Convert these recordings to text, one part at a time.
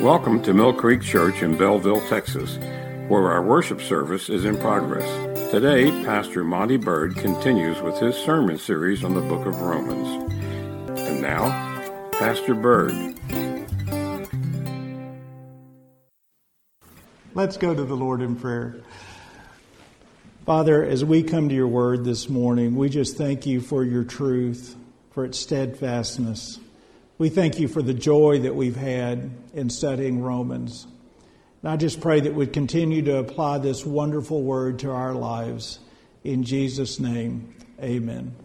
Welcome to Mill Creek Church in Bellville, Texas, where our worship service is in progress. Today, Pastor Monty Bird continues with his sermon series on the book of Romans. And now, Pastor Bird. Let's go to the Lord in prayer. Father, as we come to your word this morning, we just thank you for your truth, for its steadfastness. We thank you for the joy that we've had in studying Romans. And I just pray that we continue to apply this wonderful word to our lives. In Jesus' name, amen.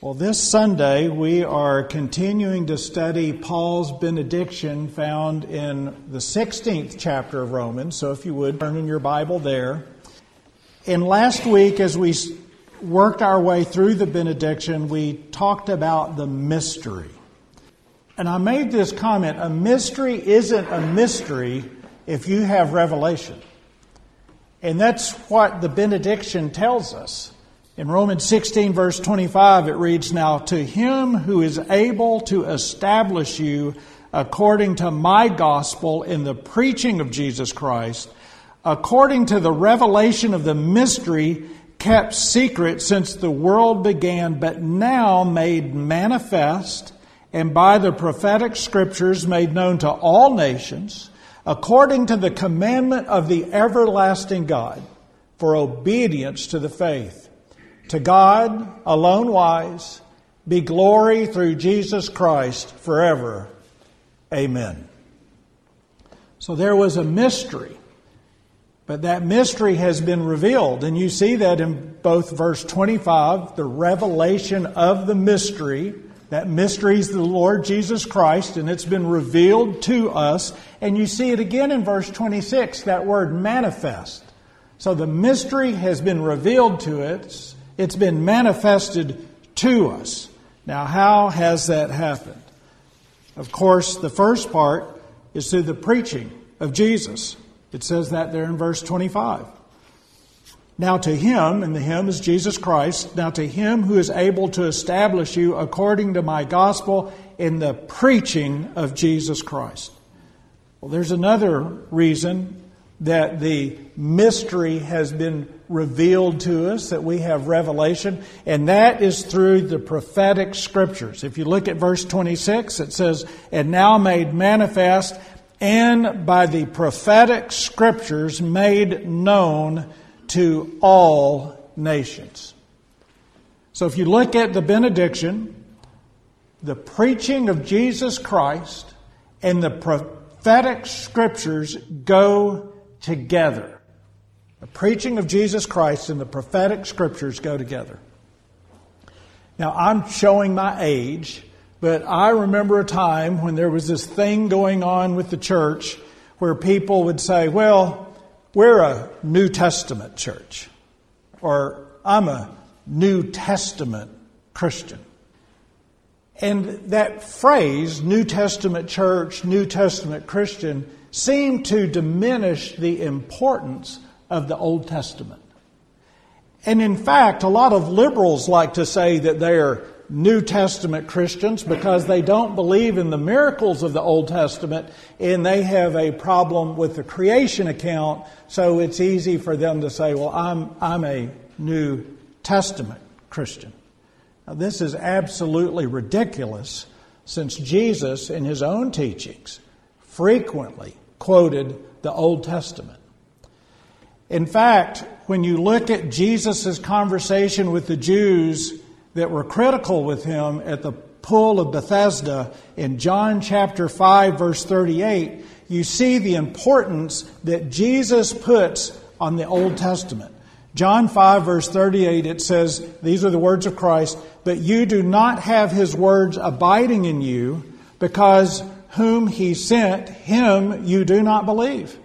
Well, this Sunday we are continuing to study Paul's benediction found in the 16th chapter of Romans. So if you would turn in your Bible there. And last week, as we worked our way through the benediction, we talked about the mystery. And I made this comment a mystery isn't a mystery if you have revelation. And that's what the benediction tells us. In Romans 16, verse 25, it reads Now to him who is able to establish you according to my gospel in the preaching of Jesus Christ, according to the revelation of the mystery kept secret since the world began, but now made manifest and by the prophetic scriptures made known to all nations, according to the commandment of the everlasting God, for obedience to the faith. To God, alone wise, be glory through Jesus Christ forever. Amen. So there was a mystery, but that mystery has been revealed. And you see that in both verse 25, the revelation of the mystery that mystery is the Lord Jesus Christ, and it's been revealed to us. And you see it again in verse 26, that word manifest. So the mystery has been revealed to us, it's been manifested to us. Now, how has that happened? Of course, the first part is through the preaching of Jesus. It says that there in verse 25. Now to him, and the him is Jesus Christ, now to him who is able to establish you according to my gospel in the preaching of Jesus Christ. Well, there's another reason that the mystery has been revealed to us, that we have revelation, and that is through the prophetic scriptures. If you look at verse 26, it says, And now made manifest, and by the prophetic scriptures made known to all nations. So if you look at the benediction, the preaching of Jesus Christ and the prophetic scriptures go together. The preaching of Jesus Christ and the prophetic scriptures go together. Now, I'm showing my age, but I remember a time when there was this thing going on with the church where people would say, well, we're a New Testament church, or I'm a New Testament Christian. And that phrase, New Testament church, New Testament Christian, seemed to diminish the importance of the Old Testament. And in fact, a lot of liberals like to say that they are New Testament Christians because they don't believe in the miracles of the Old Testament and they have a problem with the creation account, so it's easy for them to say, well, I'm, I'm a New Testament Christian. Now, this is absolutely ridiculous since Jesus, in his own teachings, frequently quoted the Old Testament. In fact, when you look at Jesus' conversation with the Jews that were critical with him at the pool of Bethesda in John chapter 5 verse 38, you see the importance that Jesus puts on the Old Testament. John 5 verse 38 it says, these are the words of Christ, but you do not have his words abiding in you because whom he sent, him you do not believe.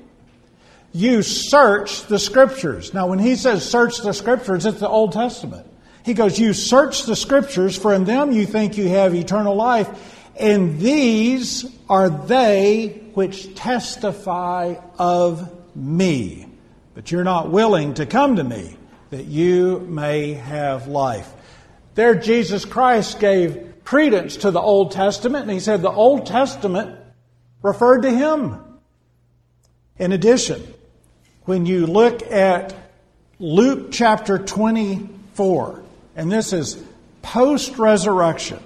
You search the scriptures. Now when he says search the scriptures, it's the Old Testament. He goes, You search the scriptures, for in them you think you have eternal life, and these are they which testify of me. But you're not willing to come to me that you may have life. There, Jesus Christ gave credence to the Old Testament, and he said the Old Testament referred to him. In addition, when you look at Luke chapter 24, and this is post resurrection,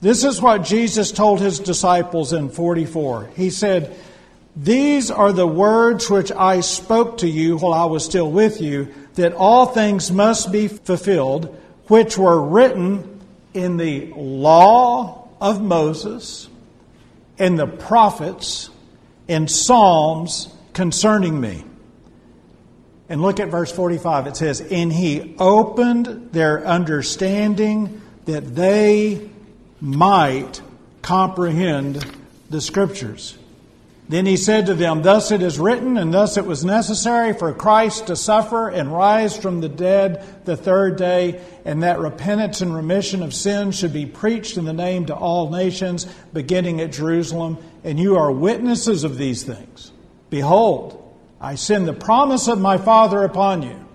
this is what Jesus told his disciples in 44. He said, These are the words which I spoke to you while I was still with you, that all things must be fulfilled, which were written in the law of Moses, in the prophets, in Psalms concerning me. And look at verse 45. It says, And he opened their understanding that they might comprehend the Scriptures. Then he said to them, Thus it is written, and thus it was necessary for Christ to suffer and rise from the dead the third day, and that repentance and remission of sins should be preached in the name to all nations, beginning at Jerusalem. And you are witnesses of these things. Behold, I send the promise of my Father upon you,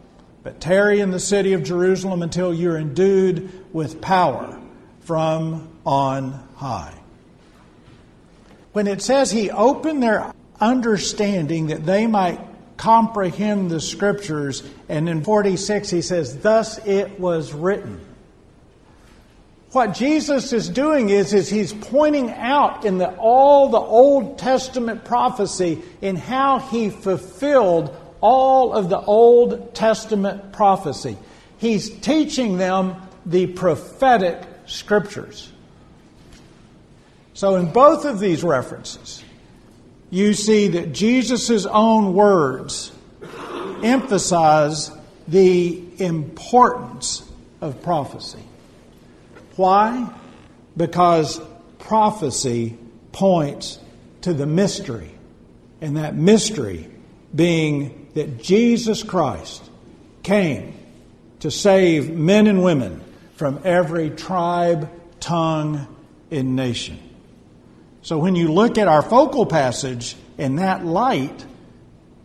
but tarry in the city of Jerusalem until you're endued with power from on high. When it says he opened their understanding that they might comprehend the scriptures, and in 46 he says, Thus it was written. What Jesus is doing is, is he's pointing out in the, all the Old Testament prophecy in how he fulfilled all of the Old Testament prophecy. He's teaching them the prophetic scriptures. So, in both of these references, you see that Jesus' own words emphasize the importance of prophecy. Why? Because prophecy points to the mystery, and that mystery being that Jesus Christ came to save men and women from every tribe, tongue, and nation. So when you look at our focal passage in that light,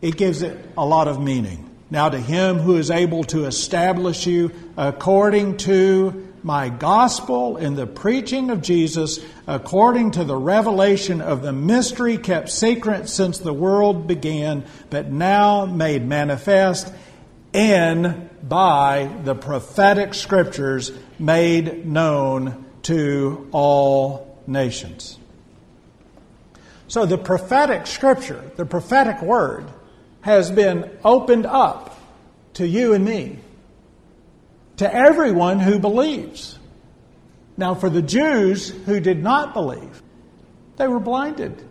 it gives it a lot of meaning. Now, to him who is able to establish you according to my gospel in the preaching of Jesus, according to the revelation of the mystery kept secret since the world began, but now made manifest in by the prophetic scriptures made known to all nations. So the prophetic scripture, the prophetic word, has been opened up to you and me, to everyone who believes. Now, for the Jews who did not believe, they were blinded.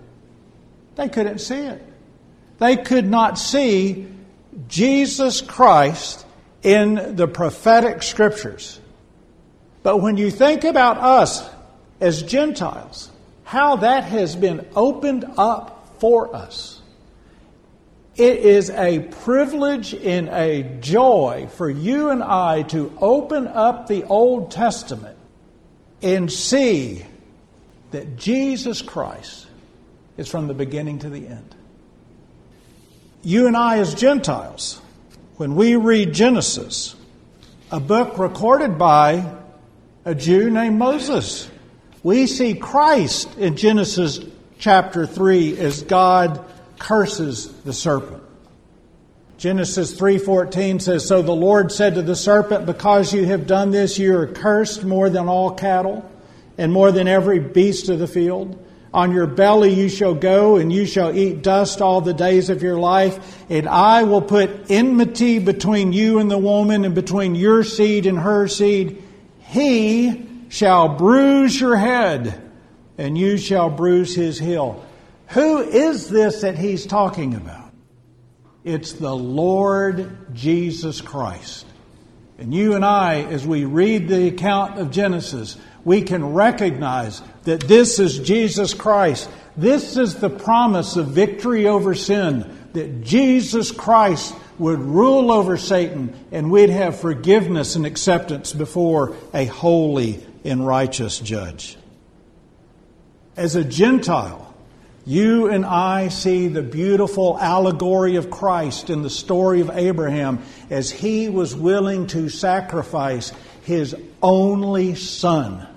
They couldn't see it. They could not see Jesus Christ in the prophetic scriptures. But when you think about us as Gentiles, how that has been opened up for us, it is a privilege and a joy for you and I to open up the Old Testament and see that Jesus Christ is from the beginning to the end. You and I, as Gentiles, when we read Genesis, a book recorded by a Jew named Moses, we see Christ in Genesis chapter 3 as God curses the serpent. Genesis 3:14 says so the Lord said to the serpent because you have done this you are cursed more than all cattle and more than every beast of the field on your belly you shall go, and you shall eat dust all the days of your life. And I will put enmity between you and the woman, and between your seed and her seed. He shall bruise your head, and you shall bruise his heel. Who is this that he's talking about? It's the Lord Jesus Christ. And you and I, as we read the account of Genesis, we can recognize that this is Jesus Christ. This is the promise of victory over sin, that Jesus Christ would rule over Satan and we'd have forgiveness and acceptance before a holy and righteous judge. As a Gentile, you and I see the beautiful allegory of Christ in the story of Abraham as he was willing to sacrifice his only son.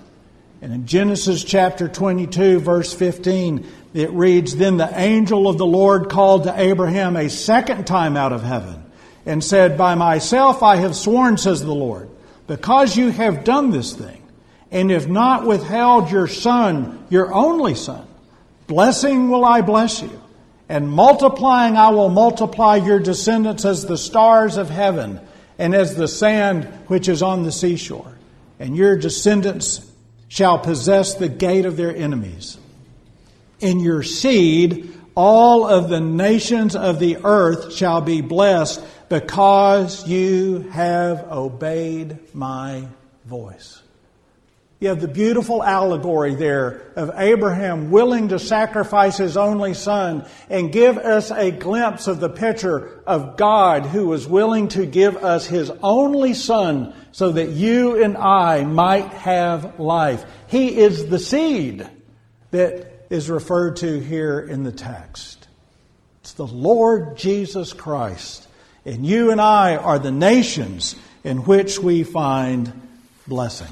And in Genesis chapter 22, verse 15, it reads Then the angel of the Lord called to Abraham a second time out of heaven and said, By myself I have sworn, says the Lord, because you have done this thing, and have not withheld your son, your only son, blessing will I bless you, and multiplying I will multiply your descendants as the stars of heaven and as the sand which is on the seashore. And your descendants shall possess the gate of their enemies. In your seed, all of the nations of the earth shall be blessed because you have obeyed my voice. You have the beautiful allegory there of Abraham willing to sacrifice his only son and give us a glimpse of the picture of God who was willing to give us his only son so that you and I might have life. He is the seed that is referred to here in the text. It's the Lord Jesus Christ. And you and I are the nations in which we find blessing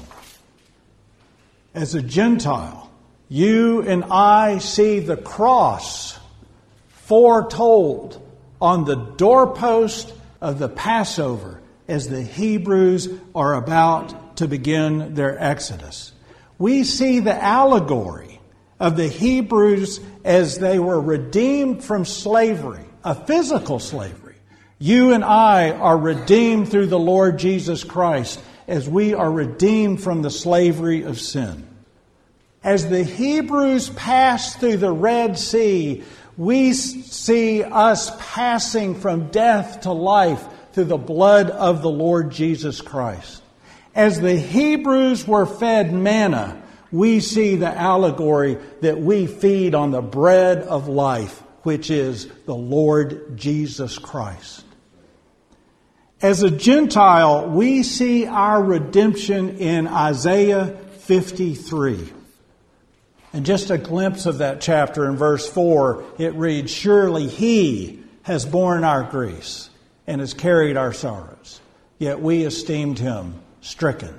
as a Gentile, you and I see the cross foretold on the doorpost of the Passover as the Hebrews are about to begin their exodus. We see the allegory of the Hebrews as they were redeemed from slavery, a physical slavery. You and I are redeemed through the Lord Jesus Christ as we are redeemed from the slavery of sin. As the Hebrews passed through the Red Sea, we see us passing from death to life through the blood of the Lord Jesus Christ. As the Hebrews were fed manna, we see the allegory that we feed on the bread of life, which is the Lord Jesus Christ. As a Gentile, we see our redemption in Isaiah 53. And just a glimpse of that chapter in verse 4, it reads, Surely he has borne our griefs and has carried our sorrows. Yet we esteemed him stricken,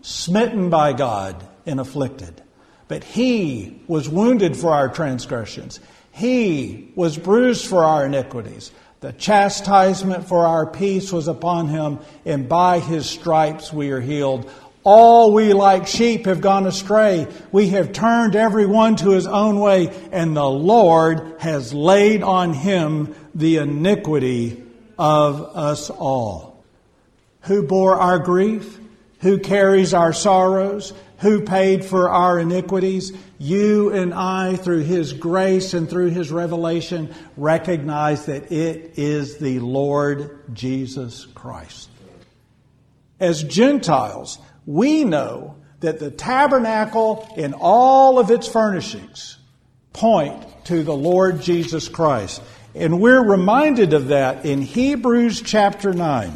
smitten by God, and afflicted. But he was wounded for our transgressions, he was bruised for our iniquities. The chastisement for our peace was upon him, and by his stripes we are healed. All we like sheep have gone astray. We have turned every one to his own way, and the Lord has laid on him the iniquity of us all. Who bore our grief? Who carries our sorrows? Who paid for our iniquities? You and I, through His grace and through His revelation, recognize that it is the Lord Jesus Christ. As Gentiles, we know that the tabernacle in all of its furnishings point to the Lord Jesus Christ. And we're reminded of that in Hebrews chapter 9.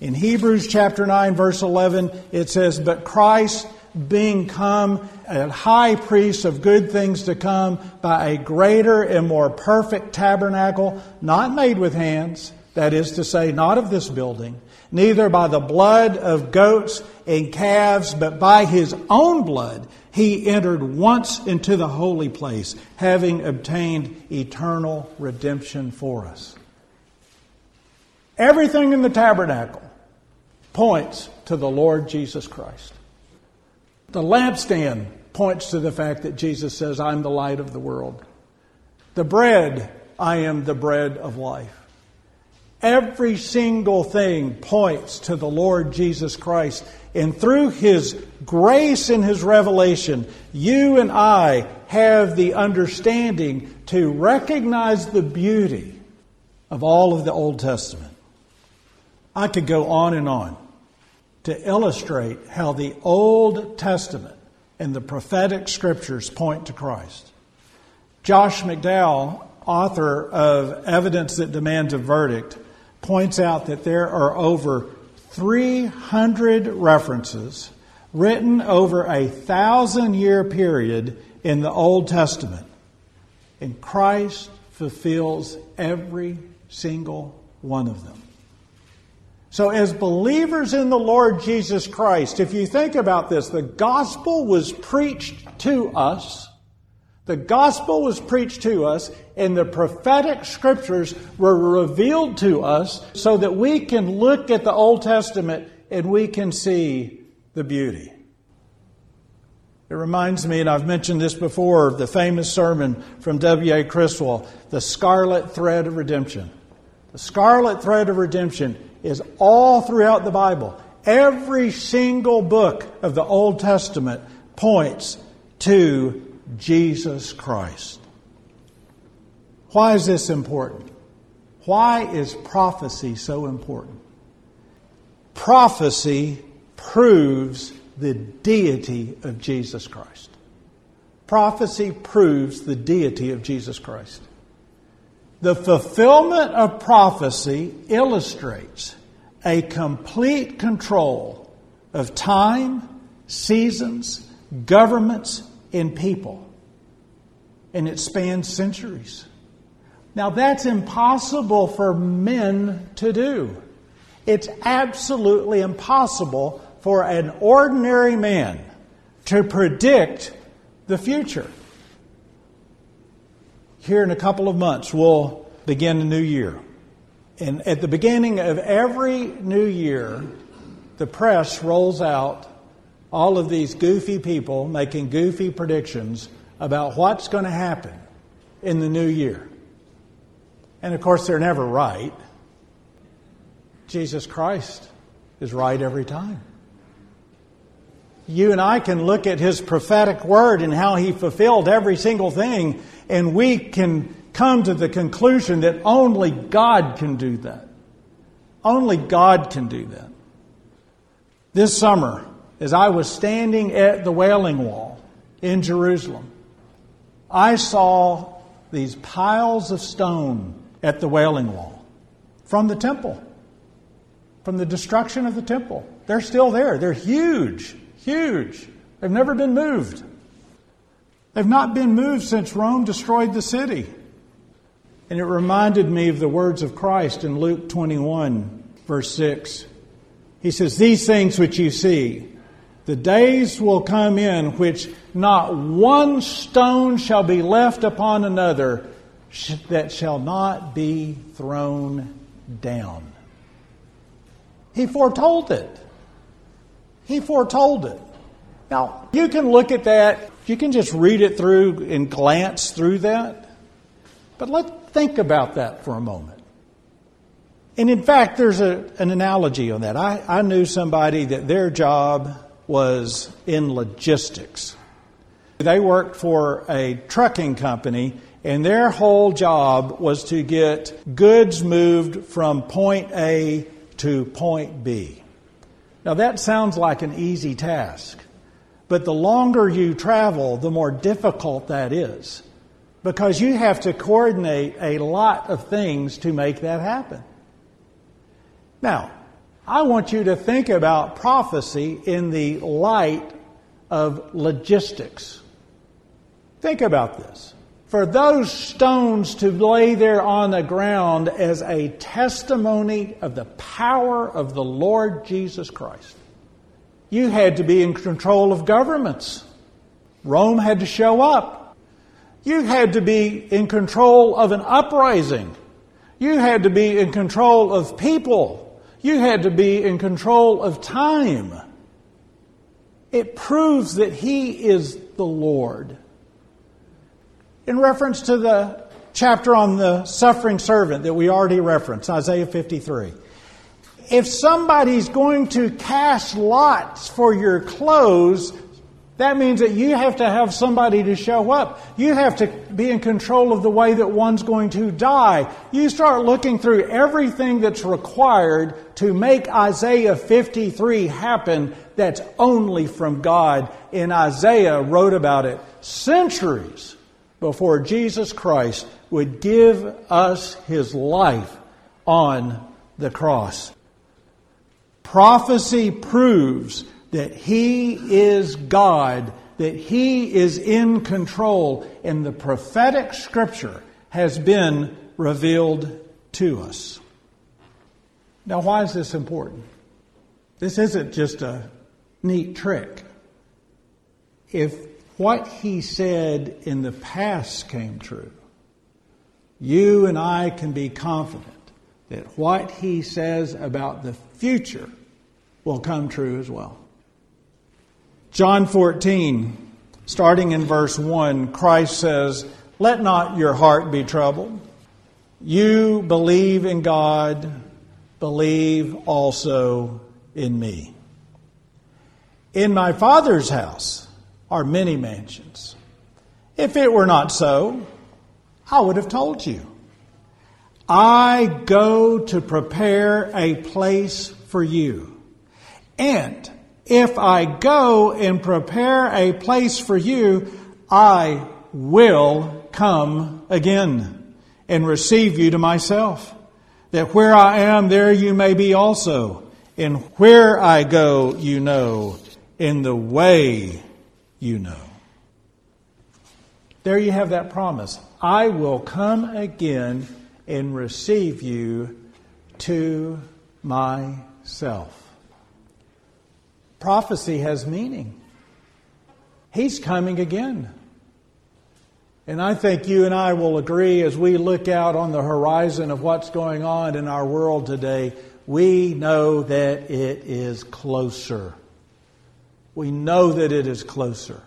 In Hebrews chapter 9, verse 11, it says, But Christ, being come a high priest of good things to come, by a greater and more perfect tabernacle, not made with hands, that is to say, not of this building, neither by the blood of goats and calves, but by his own blood he entered once into the holy place, having obtained eternal redemption for us. Everything in the tabernacle points to the Lord Jesus Christ. The lampstand points to the fact that Jesus says, I'm the light of the world. The bread, I am the bread of life. Every single thing points to the Lord Jesus Christ. And through His grace and His revelation, you and I have the understanding to recognize the beauty of all of the Old Testament. I could go on and on to illustrate how the Old Testament and the prophetic scriptures point to Christ. Josh McDowell, author of Evidence That Demands a Verdict, points out that there are over 300 references written over a thousand year period in the Old Testament. And Christ fulfills every single one of them. So, as believers in the Lord Jesus Christ, if you think about this, the gospel was preached to us. The gospel was preached to us, and the prophetic scriptures were revealed to us so that we can look at the Old Testament and we can see the beauty. It reminds me, and I've mentioned this before, of the famous sermon from W.A. Criswell, The Scarlet Thread of Redemption. The scarlet thread of redemption is all throughout the Bible. Every single book of the Old Testament points to Jesus Christ. Why is this important? Why is prophecy so important? Prophecy proves the deity of Jesus Christ. Prophecy proves the deity of Jesus Christ. The fulfillment of prophecy illustrates a complete control of time, seasons, governments, and people. And it spans centuries. Now, that's impossible for men to do. It's absolutely impossible for an ordinary man to predict the future. Here in a couple of months, we'll begin a new year. And at the beginning of every new year, the press rolls out all of these goofy people making goofy predictions about what's going to happen in the new year. And of course, they're never right. Jesus Christ is right every time you and I can look at his prophetic word and how he fulfilled every single thing, and we can come to the conclusion that only God can do that. Only God can do that. This summer, as I was standing at the Wailing Wall in Jerusalem, I saw these piles of stone at the Wailing Wall from the temple, from the destruction of the temple. They're still there, they're huge. Huge. They've never been moved. They've not been moved since Rome destroyed the city. And it reminded me of the words of Christ in Luke 21, verse 6. He says, These things which you see, the days will come in which not one stone shall be left upon another that shall not be thrown down. He foretold it. He foretold it. Now, you can look at that, you can just read it through and glance through that. But let's think about that for a moment. And in fact, there's a, an analogy on that. I, I knew somebody that their job was in logistics. They worked for a trucking company, and their whole job was to get goods moved from point A to point B. Now, that sounds like an easy task, but the longer you travel, the more difficult that is because you have to coordinate a lot of things to make that happen. Now, I want you to think about prophecy in the light of logistics. Think about this for those stones to lay there on the ground as a testimony of the power of the Lord Jesus Christ. You had to be in control of governments. Rome had to show up. You had to be in control of an uprising. You had to be in control of people. You had to be in control of time. It proves that He is the Lord in reference to the chapter on the suffering servant that we already referenced, Isaiah 53. If somebody's going to cast lots for your clothes, that means that you have to have somebody to show up. You have to be in control of the way that one's going to die. You start looking through everything that's required to make Isaiah 53 happen that's only from God. And Isaiah wrote about it centuries before Jesus Christ would give us his life on the cross. Prophecy proves that he is God, that he is in control, and the prophetic scripture has been revealed to us. Now, why is this important? This isn't just a neat trick. If what he said in the past came true, you and I can be confident that what he says about the future will come true as well. John 14, starting in verse 1, Christ says, Let not your heart be troubled. You believe in God, believe also in me. In my Father's house are many mansions. If it were not so, I would have told you. I go to prepare a place for you. And if I go and prepare a place for you, I will come again and receive you to myself, that where I am, there you may be also. And where I go, you know, in the way you know. There you have that promise. I will come again and receive you to myself. Prophecy has meaning. He's coming again. And I think you and I will agree as we look out on the horizon of what's going on in our world today, we know that it is closer. We know that it is closer.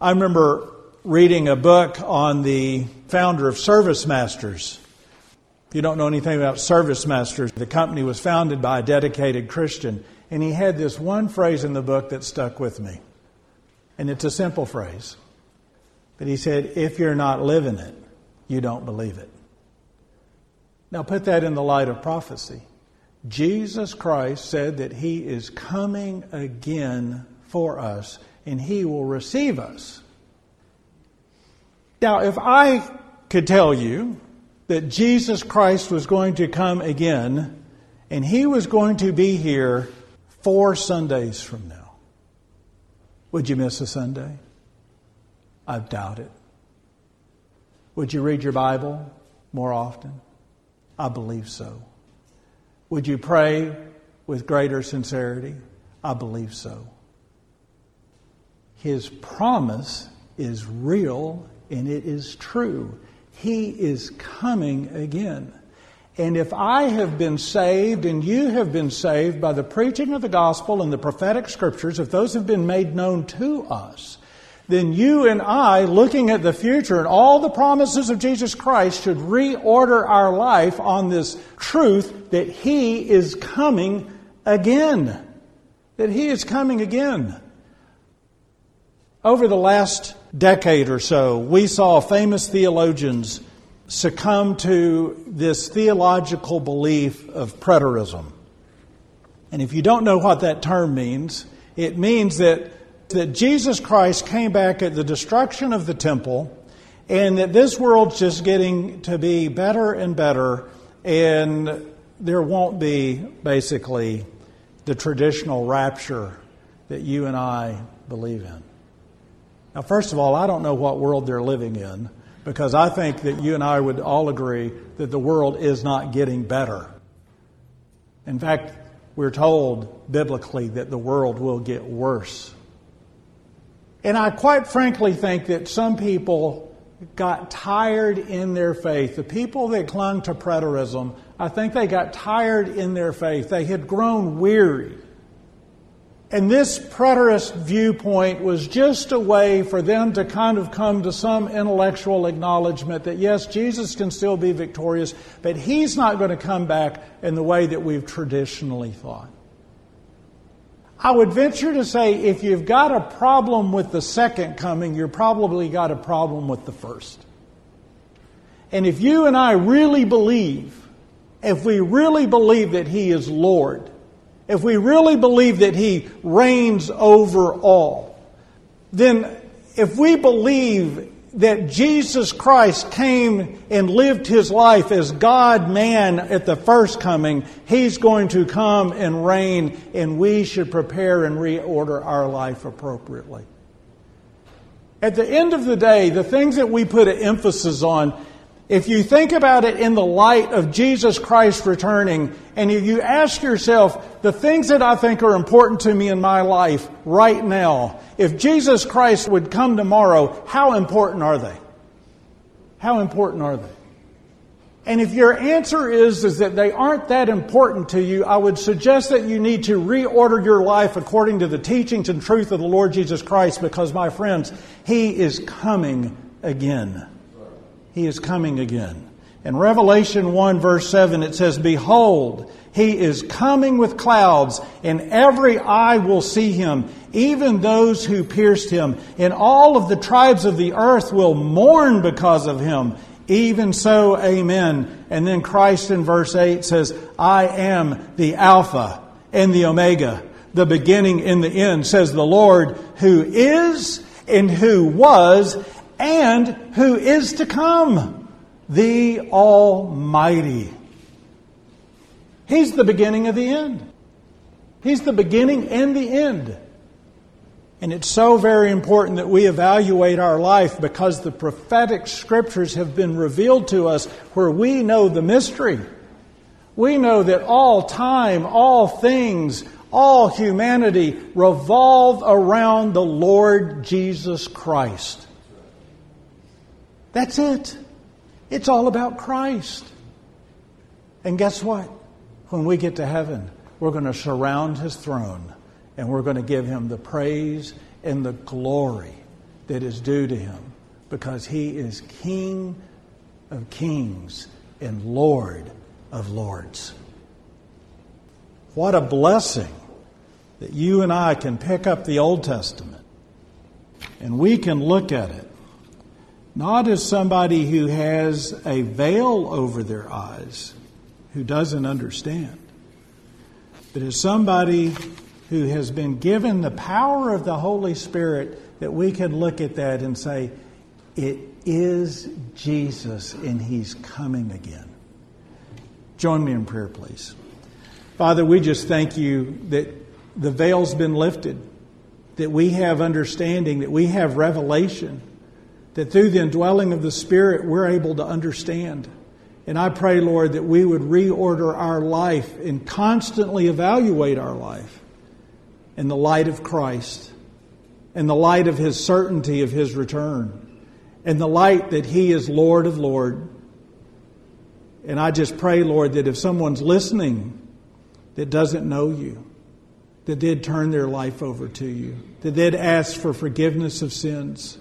I remember reading a book on the founder of Service Masters. If you don't know anything about Service Masters, the company was founded by a dedicated Christian, and he had this one phrase in the book that stuck with me. And it's a simple phrase. But he said, if you're not living it, you don't believe it. Now put that in the light of prophecy. Jesus Christ said that he is coming again for us and he will receive us. Now, if I could tell you that Jesus Christ was going to come again and he was going to be here four Sundays from now, would you miss a Sunday? I doubt it. Would you read your Bible more often? I believe so. Would you pray with greater sincerity? I believe so. His promise is real and it is true. He is coming again. And if I have been saved and you have been saved by the preaching of the gospel and the prophetic scriptures, if those have been made known to us, then you and I, looking at the future and all the promises of Jesus Christ, should reorder our life on this truth that He is coming again. That He is coming again. Over the last decade or so, we saw famous theologians succumb to this theological belief of preterism. And if you don't know what that term means, it means that that Jesus Christ came back at the destruction of the temple and that this world's just getting to be better and better and there won't be basically the traditional rapture that you and I believe in. Now, first of all, I don't know what world they're living in because I think that you and I would all agree that the world is not getting better. In fact, we're told biblically that the world will get worse. And I quite frankly think that some people got tired in their faith. The people that clung to preterism, I think they got tired in their faith. They had grown weary. And this preterist viewpoint was just a way for them to kind of come to some intellectual acknowledgement that yes, Jesus can still be victorious, but he's not going to come back in the way that we've traditionally thought. I would venture to say if you've got a problem with the second coming, you've probably got a problem with the first. And if you and I really believe, if we really believe that He is Lord, if we really believe that He reigns over all, then if we believe that Jesus Christ came and lived his life as God man at the first coming, he's going to come and reign, and we should prepare and reorder our life appropriately. At the end of the day, the things that we put an emphasis on, if you think about it in the light of Jesus Christ returning, and if you ask yourself, the things that I think are important to me in my life right now, if Jesus Christ would come tomorrow, how important are they? How important are they? And if your answer is, is that they aren't that important to you, I would suggest that you need to reorder your life according to the teachings and truth of the Lord Jesus Christ because, my friends, He is coming again. He is coming again. In Revelation 1 verse 7 it says, Behold, he is coming with clouds, and every eye will see him, even those who pierced him. And all of the tribes of the earth will mourn because of him. Even so, amen. And then Christ in verse 8 says, I am the Alpha and the Omega, the beginning and the end, says the Lord, who is and who was and who is to come, the Almighty. He's the beginning of the end. He's the beginning and the end. And it's so very important that we evaluate our life because the prophetic scriptures have been revealed to us where we know the mystery. We know that all time, all things, all humanity revolve around the Lord Jesus Christ. That's it. It's all about Christ. And guess what? When we get to heaven, we're going to surround his throne and we're going to give him the praise and the glory that is due to him because he is King of kings and Lord of lords. What a blessing that you and I can pick up the Old Testament and we can look at it not as somebody who has a veil over their eyes, who doesn't understand, but as somebody who has been given the power of the Holy Spirit that we can look at that and say, it is Jesus and he's coming again. Join me in prayer, please. Father, we just thank you that the veil's been lifted, that we have understanding, that we have revelation that through the indwelling of the Spirit, we're able to understand. And I pray, Lord, that we would reorder our life and constantly evaluate our life in the light of Christ, in the light of His certainty of His return, in the light that He is Lord of Lord. And I just pray, Lord, that if someone's listening that doesn't know you, that they'd turn their life over to you, that they'd ask for forgiveness of sins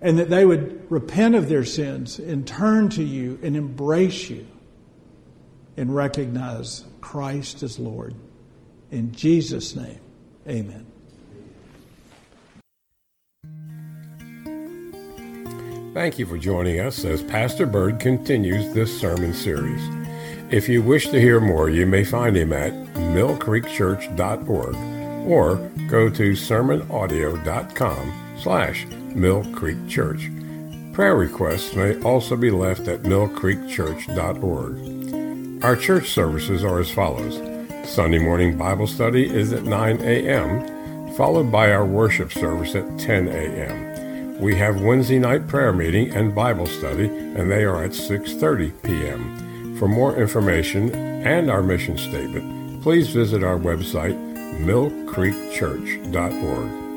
and that they would repent of their sins and turn to you and embrace you and recognize Christ as Lord. In Jesus' name, amen. Thank you for joining us as Pastor Bird continues this sermon series. If you wish to hear more, you may find him at millcreekchurch.org or go to sermonaudio.com slash Mill Creek Church. Prayer requests may also be left at millcreekchurch.org. Our church services are as follows. Sunday morning Bible study is at 9 a.m., followed by our worship service at 10 a.m. We have Wednesday night prayer meeting and Bible study, and they are at 6:30 p.m. For more information and our mission statement, please visit our website millcreekchurch.org.